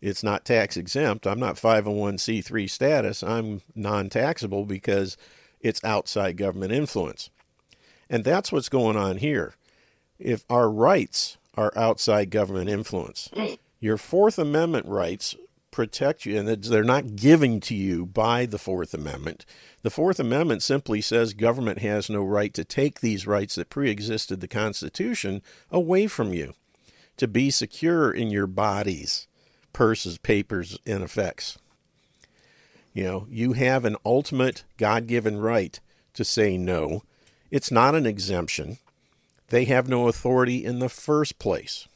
it's not tax exempt. I'm not 501c3 status. I'm non taxable because it's outside government influence. And that's what's going on here. If our rights are outside government influence, your Fourth Amendment rights protect you, and they're not given to you by the Fourth Amendment. The Fourth Amendment simply says government has no right to take these rights that pre existed the Constitution away from you, to be secure in your bodies, purses, papers, and effects. You know, you have an ultimate God given right to say no. It's not an exemption. They have no authority in the first place.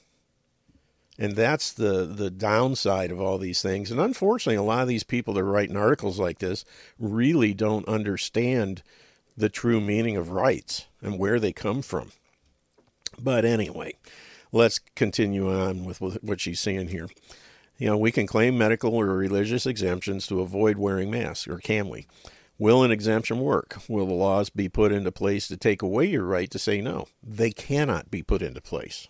And that's the, the downside of all these things. And unfortunately, a lot of these people that are writing articles like this really don't understand the true meaning of rights and where they come from. But anyway, let's continue on with what she's saying here. You know, we can claim medical or religious exemptions to avoid wearing masks, or can we? Will an exemption work? Will the laws be put into place to take away your right to say no? They cannot be put into place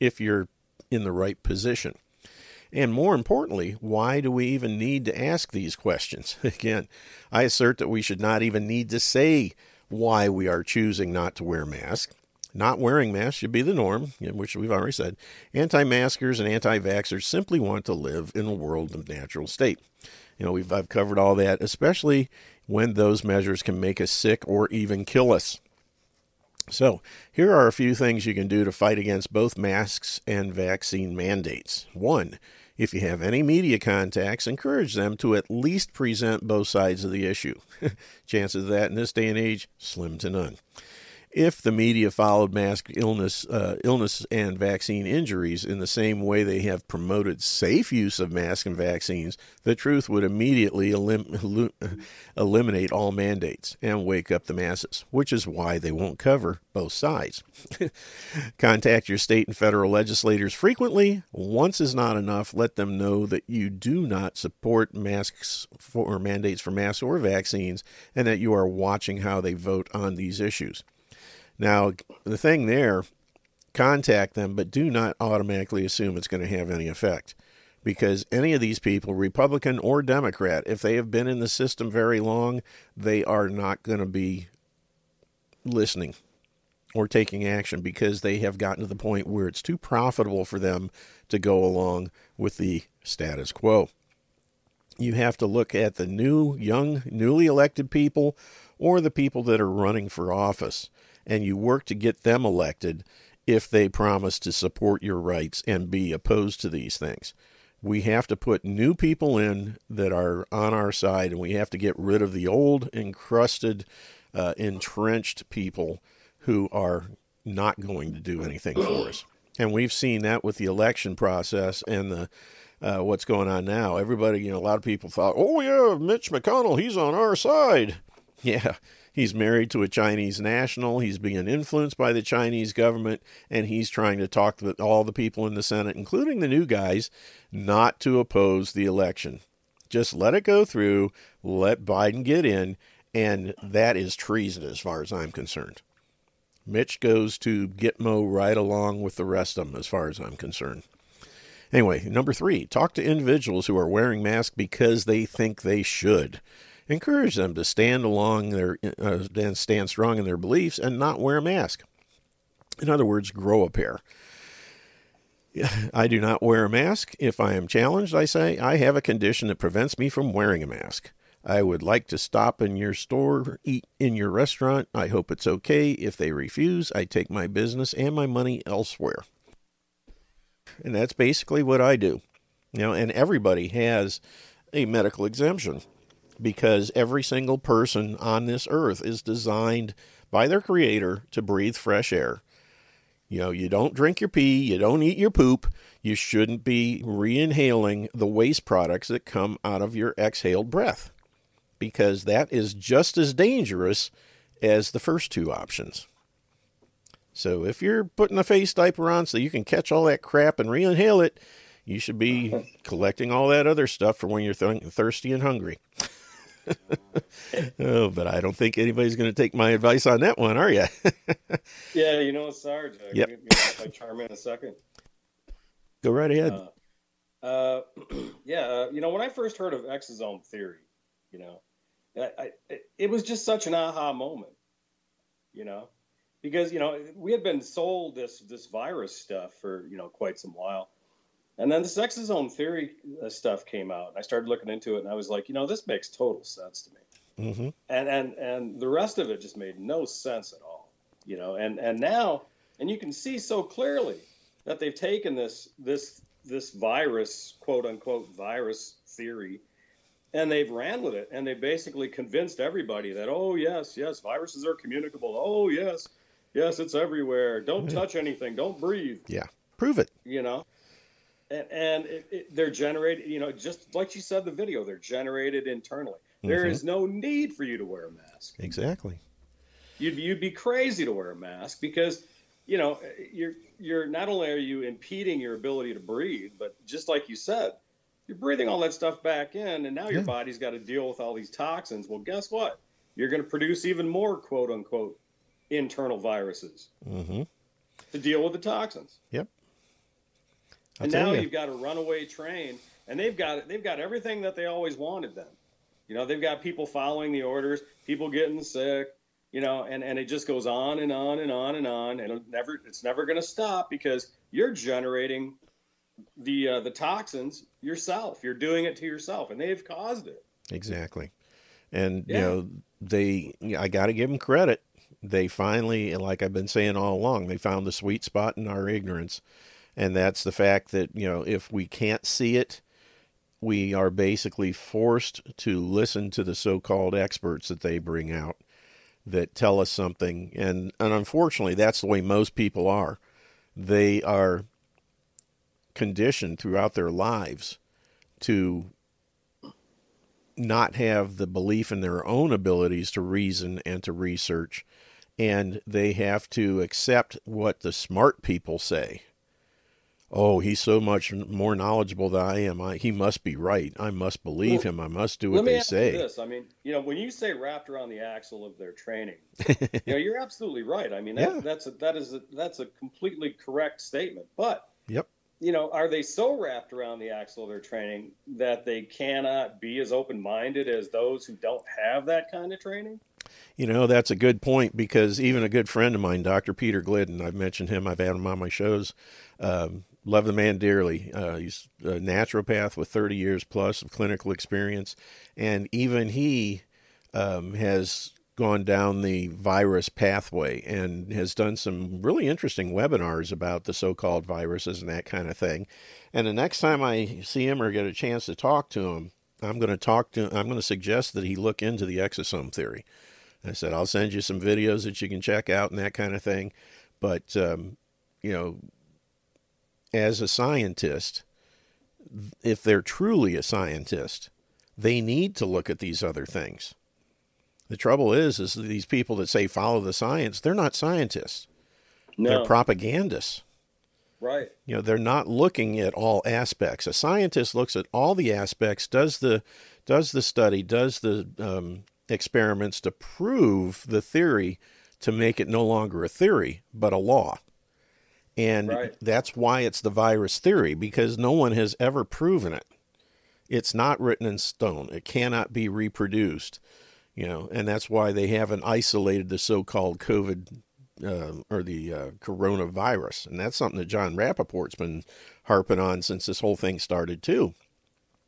if you're in the right position. And more importantly, why do we even need to ask these questions? <laughs> Again, I assert that we should not even need to say why we are choosing not to wear masks. Not wearing masks should be the norm, which we've already said. Anti maskers and anti vaxxers simply want to live in a world of natural state. You know, we've, I've covered all that, especially when those measures can make us sick or even kill us. So, here are a few things you can do to fight against both masks and vaccine mandates. One, if you have any media contacts, encourage them to at least present both sides of the issue. <laughs> Chances of that in this day and age, slim to none if the media followed mask illness, uh, illness and vaccine injuries in the same way they have promoted safe use of masks and vaccines, the truth would immediately elim- <laughs> eliminate all mandates and wake up the masses, which is why they won't cover both sides. <laughs> Contact your state and federal legislators frequently. Once is not enough. Let them know that you do not support masks for, or mandates for masks or vaccines and that you are watching how they vote on these issues. Now, the thing there, contact them, but do not automatically assume it's going to have any effect. Because any of these people, Republican or Democrat, if they have been in the system very long, they are not going to be listening or taking action because they have gotten to the point where it's too profitable for them to go along with the status quo. You have to look at the new, young, newly elected people or the people that are running for office and you work to get them elected if they promise to support your rights and be opposed to these things. We have to put new people in that are on our side, and we have to get rid of the old, encrusted, uh, entrenched people who are not going to do anything for us. And we've seen that with the election process and the uh, what's going on now. Everybody, you know, a lot of people thought, "Oh yeah, Mitch McConnell, he's on our side." <laughs> Yeah, He's married to a Chinese national. He's being influenced by the Chinese government, and he's trying to talk to all the people in the Senate, including the new guys, not to oppose the election. Just let it go through, let Biden get in, and that is treason as far as I'm concerned. Mitch goes to Gitmo right along with the rest of them, as far as I'm concerned. Anyway, number three, talk to individuals who are wearing masks because they think they should encourage them to stand along their uh, stand strong in their beliefs and not wear a mask. In other words, grow a pair. <laughs> I do not wear a mask. If I am challenged, I say, I have a condition that prevents me from wearing a mask. I would like to stop in your store, eat in your restaurant. I hope it's okay. If they refuse, I take my business and my money elsewhere. And that's basically what I do. You know, and everybody has a medical exemption because every single person on this earth is designed by their creator to breathe fresh air. You know, you don't drink your pee, you don't eat your poop, you shouldn't be re inhaling the waste products that come out of your exhaled breath because that is just as dangerous as the first two options. So if you're putting a face diaper on so you can catch all that crap and re inhale it, you should be <laughs> collecting all that other stuff for when you're th- thirsty and hungry. <laughs> oh, but I don't think anybody's going to take my advice on that one, are you? <laughs> yeah, you know, Sarge. Uh, yep. I chime in a second. Go right ahead. Uh, Uh, <clears throat> yeah, uh, you know, when I first heard of exosome theory, you know, I, I, it was just such an aha moment, you know, because you know we had been sold this this virus stuff for you know quite some while, and then this exosome theory uh, stuff came out, and I started looking into it, and I was like, you know, this makes total sense to me, Mm-hmm. and and and the rest of it just made no sense at all, you know, and and now, and you can see so clearly that they've taken this this this virus quote unquote virus theory and they've ran with it and they basically convinced everybody that oh yes yes viruses are communicable. Oh yes yes it's everywhere. Don't touch anything. Don't breathe. Yeah. Prove it. you know and, and it, it, they're generated you know just like you said the video they're generated internally There is no need for you to wear a mask Exactly. you'd you'd be crazy to wear a mask because you know you're you're not only are you impeding your ability to breathe, but just like you said, you're breathing all that stuff back in, and now your body's got to deal with all these toxins. Well, guess what? You're going to produce even more quote unquote internal viruses Mm-hmm. to deal with the toxins. I'll and now you. you've got a runaway train, and they've got they've got everything that they always wanted. Then, you know, they've got people following the orders, people getting sick, you know, and and it just goes on and on and on and on, and it never it's never going to stop because you're generating the uh, the toxins yourself. You're doing it to yourself, and they've caused it. Exactly. And, you know, they, I got to give them credit. They finally, like I've been saying all along, they found the sweet spot in our ignorance. And that's the fact that, you know, if we can't see it, we are basically forced to listen to the so called experts that they bring out that tell us something. And, and unfortunately, that's the way most people are. They are conditioned throughout their lives to not have the belief in their own abilities to reason and to research, and they have to accept what the smart people say. Oh, he's so much more knowledgeable than I am. I, he must be right. I must believe Well, him. I must do what they say. this: I mean, you know, when you say wrapped around the axle of their training, <laughs> you know, you're absolutely right. I mean, that, Yeah. that's a, that is a, that's a completely correct statement. But Yep. you know, are they so wrapped around the axle of their training that they cannot be as open-minded as those who don't have that kind of training? You know, that's a good point because even a good friend of mine, Dr. Peter Glidden, I've mentioned him, I've had him on my shows. Um, love the man dearly. Uh, he's a naturopath with 30 years plus of clinical experience. And even he um, has gone down the virus pathway and has done some really interesting webinars about the so called viruses and that kind of thing. And the next time I see him or get a chance to talk to him, I'm going to talk to I'm going to suggest that he look into the exosome theory. I said, I'll send you some videos that you can check out and that kind of thing. But, um, you know, as a scientist, if they're truly a scientist, they need to look at these other things. The trouble is, is these people that say follow the science, they're not scientists. No. They're propagandists. right? You know, they're not looking at all aspects. A scientist looks at all the aspects, does the does the study, does the um, experiments to prove the theory to make it no longer a theory but a law. And Right. that's why it's the virus theory because no one has ever proven it. It's not written in stone. It cannot be reproduced. You know, and that's why they haven't isolated the so-called COVID uh, or the uh, coronavirus. And that's something that Jon Rappoport's been harping on since this whole thing started, too.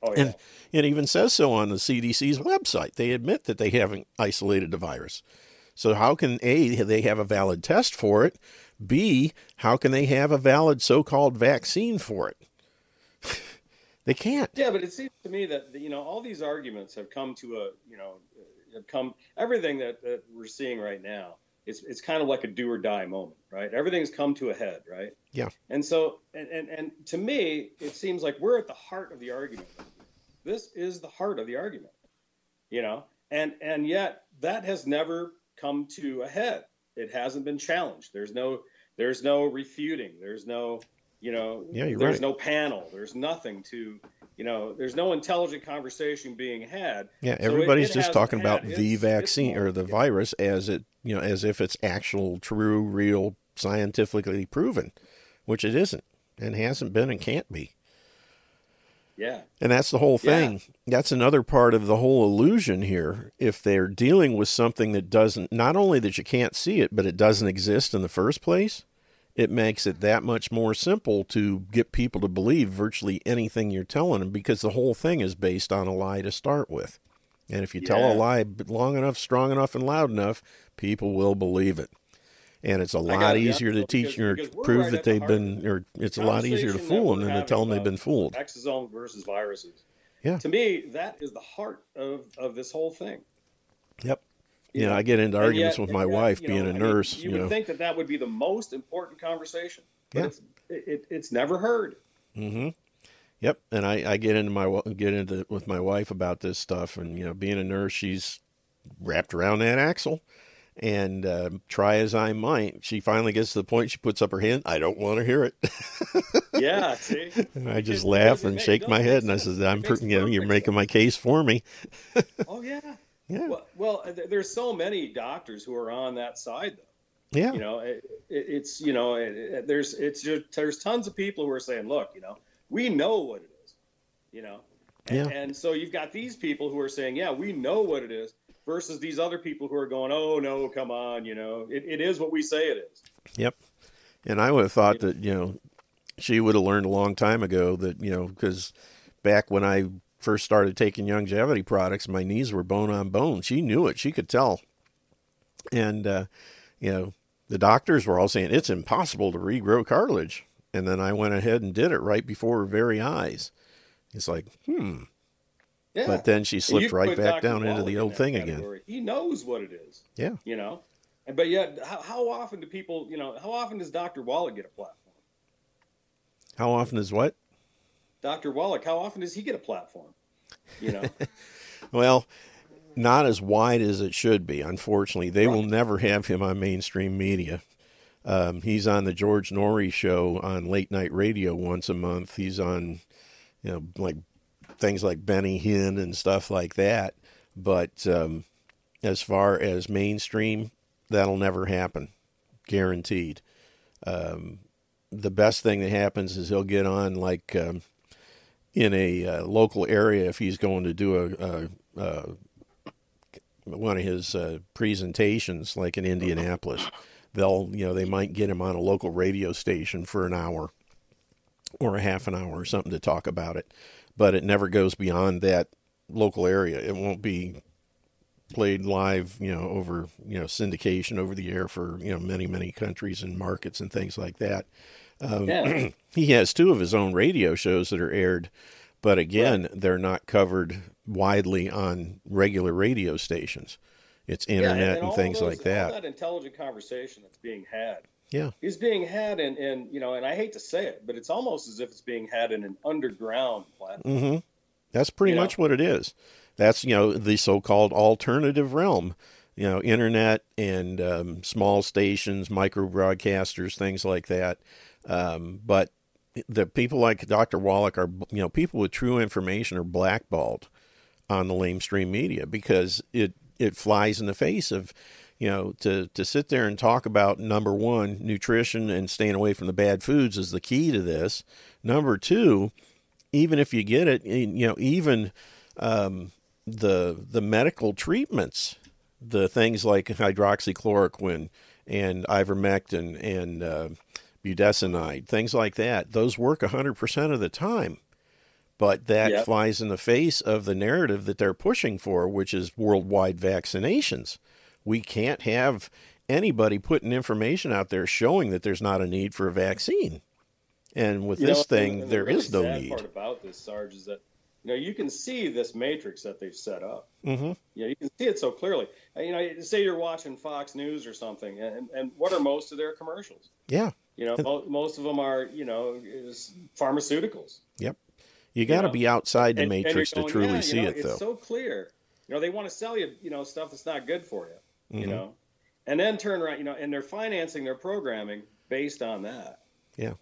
Oh yeah, And it even says so on the CDC's website. They admit that they haven't isolated the virus. So, how can A, they have a valid test for it? B, how can they have a valid so called vaccine for it? <laughs> they can't. Yeah, but it seems to me that you know all these arguments have come to a you know have come everything that, that we're seeing right now. It's it's kind of like a do or die moment, right? Everything's come to a head, right? Yeah. And so and and, and to me, it seems like we're at the heart of the argument. This is the heart of the argument, you know, and and yet that has never come to a head. It hasn't been challenged. There's no there's no refuting. There's no you know Yeah, you're there's right. no panel. There's nothing to you know there's no intelligent conversation being had. Yeah, So it- everybody's it just talking about had the vaccine or the virus as it, you know, as if it's actual, true, real, scientifically proven, which it isn't and hasn't been and can't be. Yeah. And that's the whole Yeah. thing. That's another part of the whole illusion here. If they're dealing with something that doesn't, not only that you can't see it, but it doesn't exist in the first place, it makes it that much more simple to get people to believe virtually anything you're telling them because the whole thing is based on a lie to start with. And if you tell a lie long enough, strong enough, and loud enough, people will believe it. And it's a lot got it, yeah. easier to Because- teach or because we're prove right that they've been, or it's a lot easier to fool them than to tell them they've been fooled. Exosomes versus viruses. Yeah. To me, that is the heart of, of this whole thing. Yep. You You know, know, I get into arguments yet- with my yet, wife you being know, a I mean, nurse. you, you would know, think that that would be the most important conversation, but Yeah. it's it, it, it's never heard. Mm-hmm. Yep, and I, I get into my get into with my wife about this stuff, and you know, being a nurse, she's wrapped around that axle, and uh, try as I might, she finally gets to the point she puts up her hand. I don't want to hear it, <laughs> Yeah, see, and I just It- laugh and ma- it shake my head, and I says, "I'm, per- you know, you're making my case for me." <laughs> oh yeah. Yeah, Well, well, there's so many doctors who are on that side, though. yeah, You know, it, it, it's you know, it, it- there's it's just there's tons of people who are saying, look, you know, we know what it is, you know, and, Yeah. and so you've got these people who are saying, yeah, we know what it is, versus these other people who are going, oh no, come on, you know, it, it is what we say it is. Yep. And I would have thought that, you know, she would have learned a long time ago that, you know, because back when I first started taking longevity products, my knees were bone on bone. She knew it. She could tell. And, uh, you know, the doctors were all saying it's impossible to regrow cartilage. And then I went ahead and did it right before her very eyes. It's like, hmm. Yeah. But then she slipped right back Dr. down into the old thing again. He knows what it is, Yeah. you know, and but yet, how, how often do people, you know, how often does Dr. Wallach get a platform? How often is what? Dr. Wallach, how often does he get a platform? You know, <laughs> Well, not as wide as it should be. Unfortunately, they will never have him on mainstream media. Um, he's on the George Noory show on late night radio once a month. He's on, you know, like things like Benny Hinn and stuff like that. But um, as far as mainstream, that'll never happen, guaranteed. Um, the best thing that happens is he'll get on like um, in a uh, local area if he's going to do a, a, a one of his uh, presentations, like in Indianapolis. They'll, you know, they might get him on a local radio station for an hour or a half an hour or something to talk about it, but it never goes beyond that local area. It won't be played live, you know, over, you know, syndication over the air for, you know, many, many countries and markets and things like that. Um, yeah, <clears throat> he has two of his own radio shows that are aired, but again, they're not covered widely on regular radio stations. It's internet and, all things those- like that. All that intelligent conversation that's being had Yeah, is being had in, in, you know, and I hate to say it, but it's almost as if it's being had in an underground platform. hmm That's pretty You know? much what it is. That's you know the so-called alternative realm. You know, internet and um, small stations, micro broadcasters, things like that. Um, but the people like Dr. Wallach are, you know, people with true information are blackballed on the lamestream media because it it flies in the face of, you know, to to sit there and talk about number one, nutrition and staying away from the bad foods is the key to this. Number two, even if you get it, you know, even um, the the medical treatments, the things like hydroxychloroquine and ivermectin and uh, budesonide, things like that, those work 100% of the time. But that Yep. flies in the face of the narrative that they're pushing for, which is worldwide vaccinations. We can't have anybody putting information out there showing that there's not a need for a vaccine. And with You this know, thing, and- and there the really is no need. part about this, Sarge, is that you know you can see this matrix that they've set up. hmm You know, you can see it so clearly. Uh, You know, say you're watching Fox News or something, and, and what are most of their commercials? Yeah. You know, mo- most of them are you know is pharmaceuticals. Yep. You got to know, be outside the And- and matrix going, to truly yeah, you see know, it, though. It's so clear. You know, they want to sell you, you know, stuff that's not good for you. You Mhm. know, and then turn around, you know, and they're financing their programming based on that. Yeah.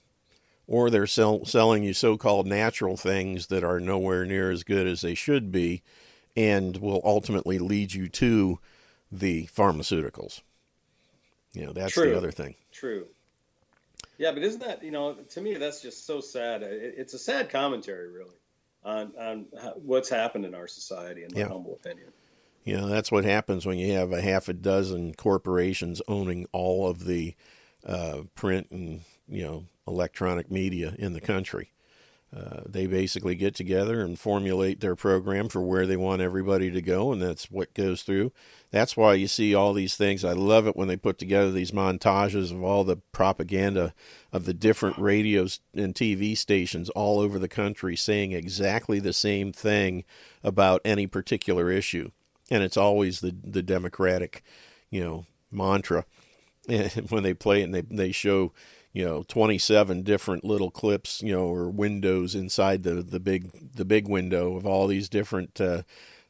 Or they're sell, selling you so-called natural things that are nowhere near as good as they should be and will ultimately lead you to the pharmaceuticals you know that's True. the other thing True. Yeah, but isn't that you know to me that's just so sad. It, it's a sad commentary, really. on, on what's happened in our society, in my Yeah. humble opinion. You know, that's what happens when you have a half a dozen corporations owning all of the uh, print and, you know, electronic media in the country. Uh, they basically get together and formulate their program for where they want everybody to go, and that's what goes through. That's why you see all these things. I love it when they put together these montages of all the propaganda of the different radios and TV stations all over the country saying exactly the same thing about any particular issue. And it's always the, the Democratic, you know, mantra. And <laughs> when they play it and they, they show you know 27 different little clips you know or windows inside the the big the big window of all these different uh,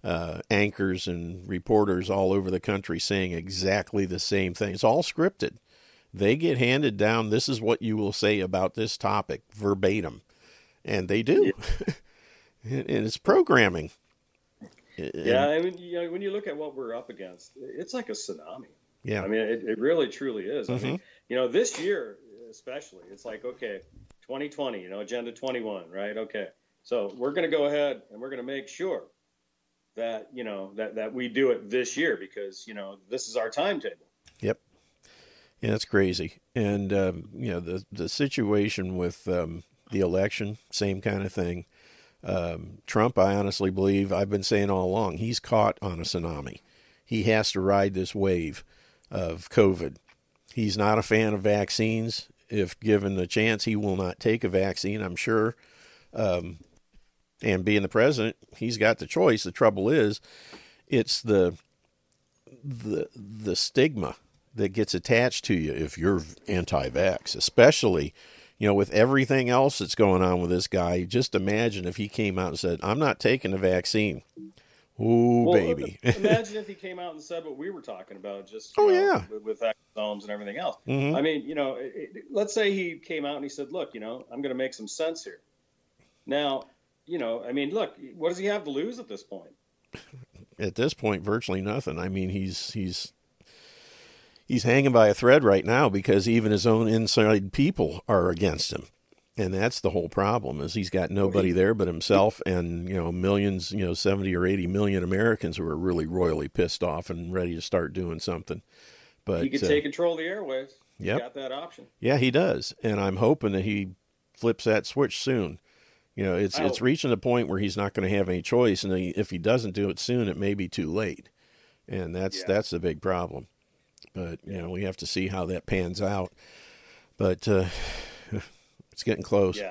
uh, anchors and reporters all over the country saying exactly the same thing. It's all scripted. They get handed down this is what you will say about this topic verbatim. And they do. <laughs> And and it's programming Yeah, I mean, you know, when you look at what we're up against, it's like a tsunami. yeah I mean, it, it really truly is. I Mhm. mean, you know, this year especially, it's like okay, 2020, you know, Agenda 21, right? Okay, so we're going to go ahead and we're going to make sure that you know that that we do it this year because you know this is our timetable. Yep. Yeah, it's crazy. And um, you know the the situation with um, the election, same kind of thing. Um, Trump, I honestly believe, I've been saying all along, he's caught on a tsunami. He has to ride this wave of COVID. He's not a fan of vaccines. If given the chance, he will not take a vaccine. I'm sure. Um, and being the president, he's got the choice. The trouble is, it's the the the stigma that gets attached to you if you're anti-vax, especially you know with everything else that's going on with this guy. Just imagine if he came out and said, "I'm not taking the vaccine." Ooh, Well, baby. <laughs> imagine if he came out and said what we were talking about, just Oh, know, yeah. with, with exosomes and everything else. Mhm. I mean, you know, it, it, let's say he came out and he said, "Look, you know, I'm going to make some sense here." Now, you know, I mean, look, what does he have to lose at this point? At this point, virtually nothing. I mean, he's he's he's hanging by a thread right now because even his own inside people are against him. And that's the whole problem is he's got nobody there but himself and you know millions, you know 70 or 80 million Americans who are really royally pissed off and ready to start doing something. But he can uh, take control of the airways yeah got that option. Yeah, he does, and I'm hoping that he flips that switch soon. You know, it's it's reaching the point where he's not going to have any choice, and if he doesn't do it soon, it may be too late, and that's Yeah. that's the big problem. But you know, we have to see how that pans out. But uh, <sighs> it's getting close. Yeah.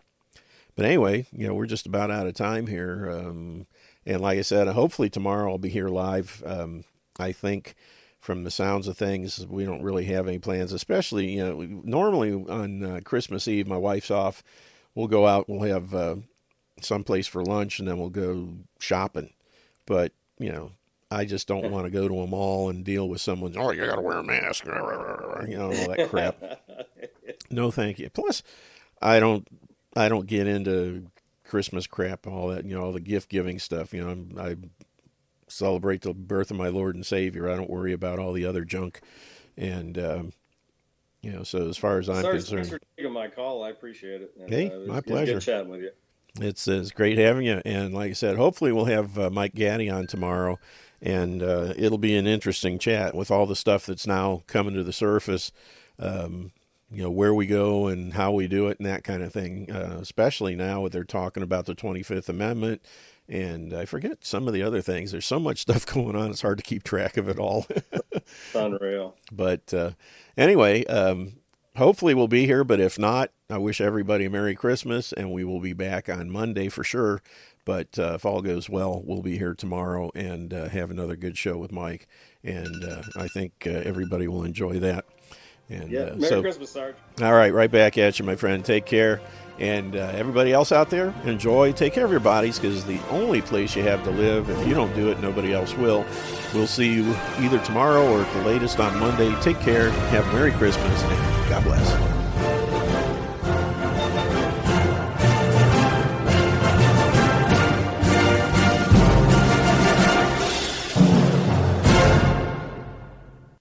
But anyway, you know, we're just about out of time here, um, and like I said, hopefully tomorrow I'll be here live. Um, I think from the sounds of things, we don't really have any plans, especially, you know, normally on uh, Christmas Eve, my wife's off. We'll go out, we'll have uh, someplace for lunch, and then we'll go shopping. But, you know, I just don't want to go to a mall and deal with someone's, oh, you got to wear a mask, you know, all that crap. <laughs> No, thank you. Plus, I don't, I don't get into Christmas crap, and all that, you know, all the gift giving stuff. You know, I'm, I celebrate the birth of my Lord and Savior. I don't worry about all the other junk. And, um, you know, so as far as I'm Sarge, concerned, thanks for taking my call. I appreciate it. And, Hey, it my pleasure. Good chatting with you. it's, it's great having you. And like I said, hopefully we'll have uh, Mike Gaddy on tomorrow. And uh, it'll be an interesting chat with all the stuff that's now coming to the surface. Um, you know where we go and how we do it and that kind of thing. Uh, especially now they're talking about the Twenty Fifth Amendment, and I forget some of the other things. There's so much <laughs> stuff going on; it's hard to keep track of it all. It's unreal. <laughs> but uh, anyway, um, hopefully we'll be here. But if not, I wish everybody a Merry Christmas, and we will be back on Monday for sure. But uh, if all goes well, we'll be here tomorrow and uh, have another good show with Mike, and uh, I think uh, everybody will enjoy that. And Yeah. uh, Merry so, Christmas, Sarge. all right, right back at you, my friend. Take care. And uh, everybody else out there, enjoy. Take care of your bodies because the only place you have to live. If you don't do it, nobody else will. We'll see you either tomorrow or at the latest on Monday. Take care. Have a Merry Christmas and God bless.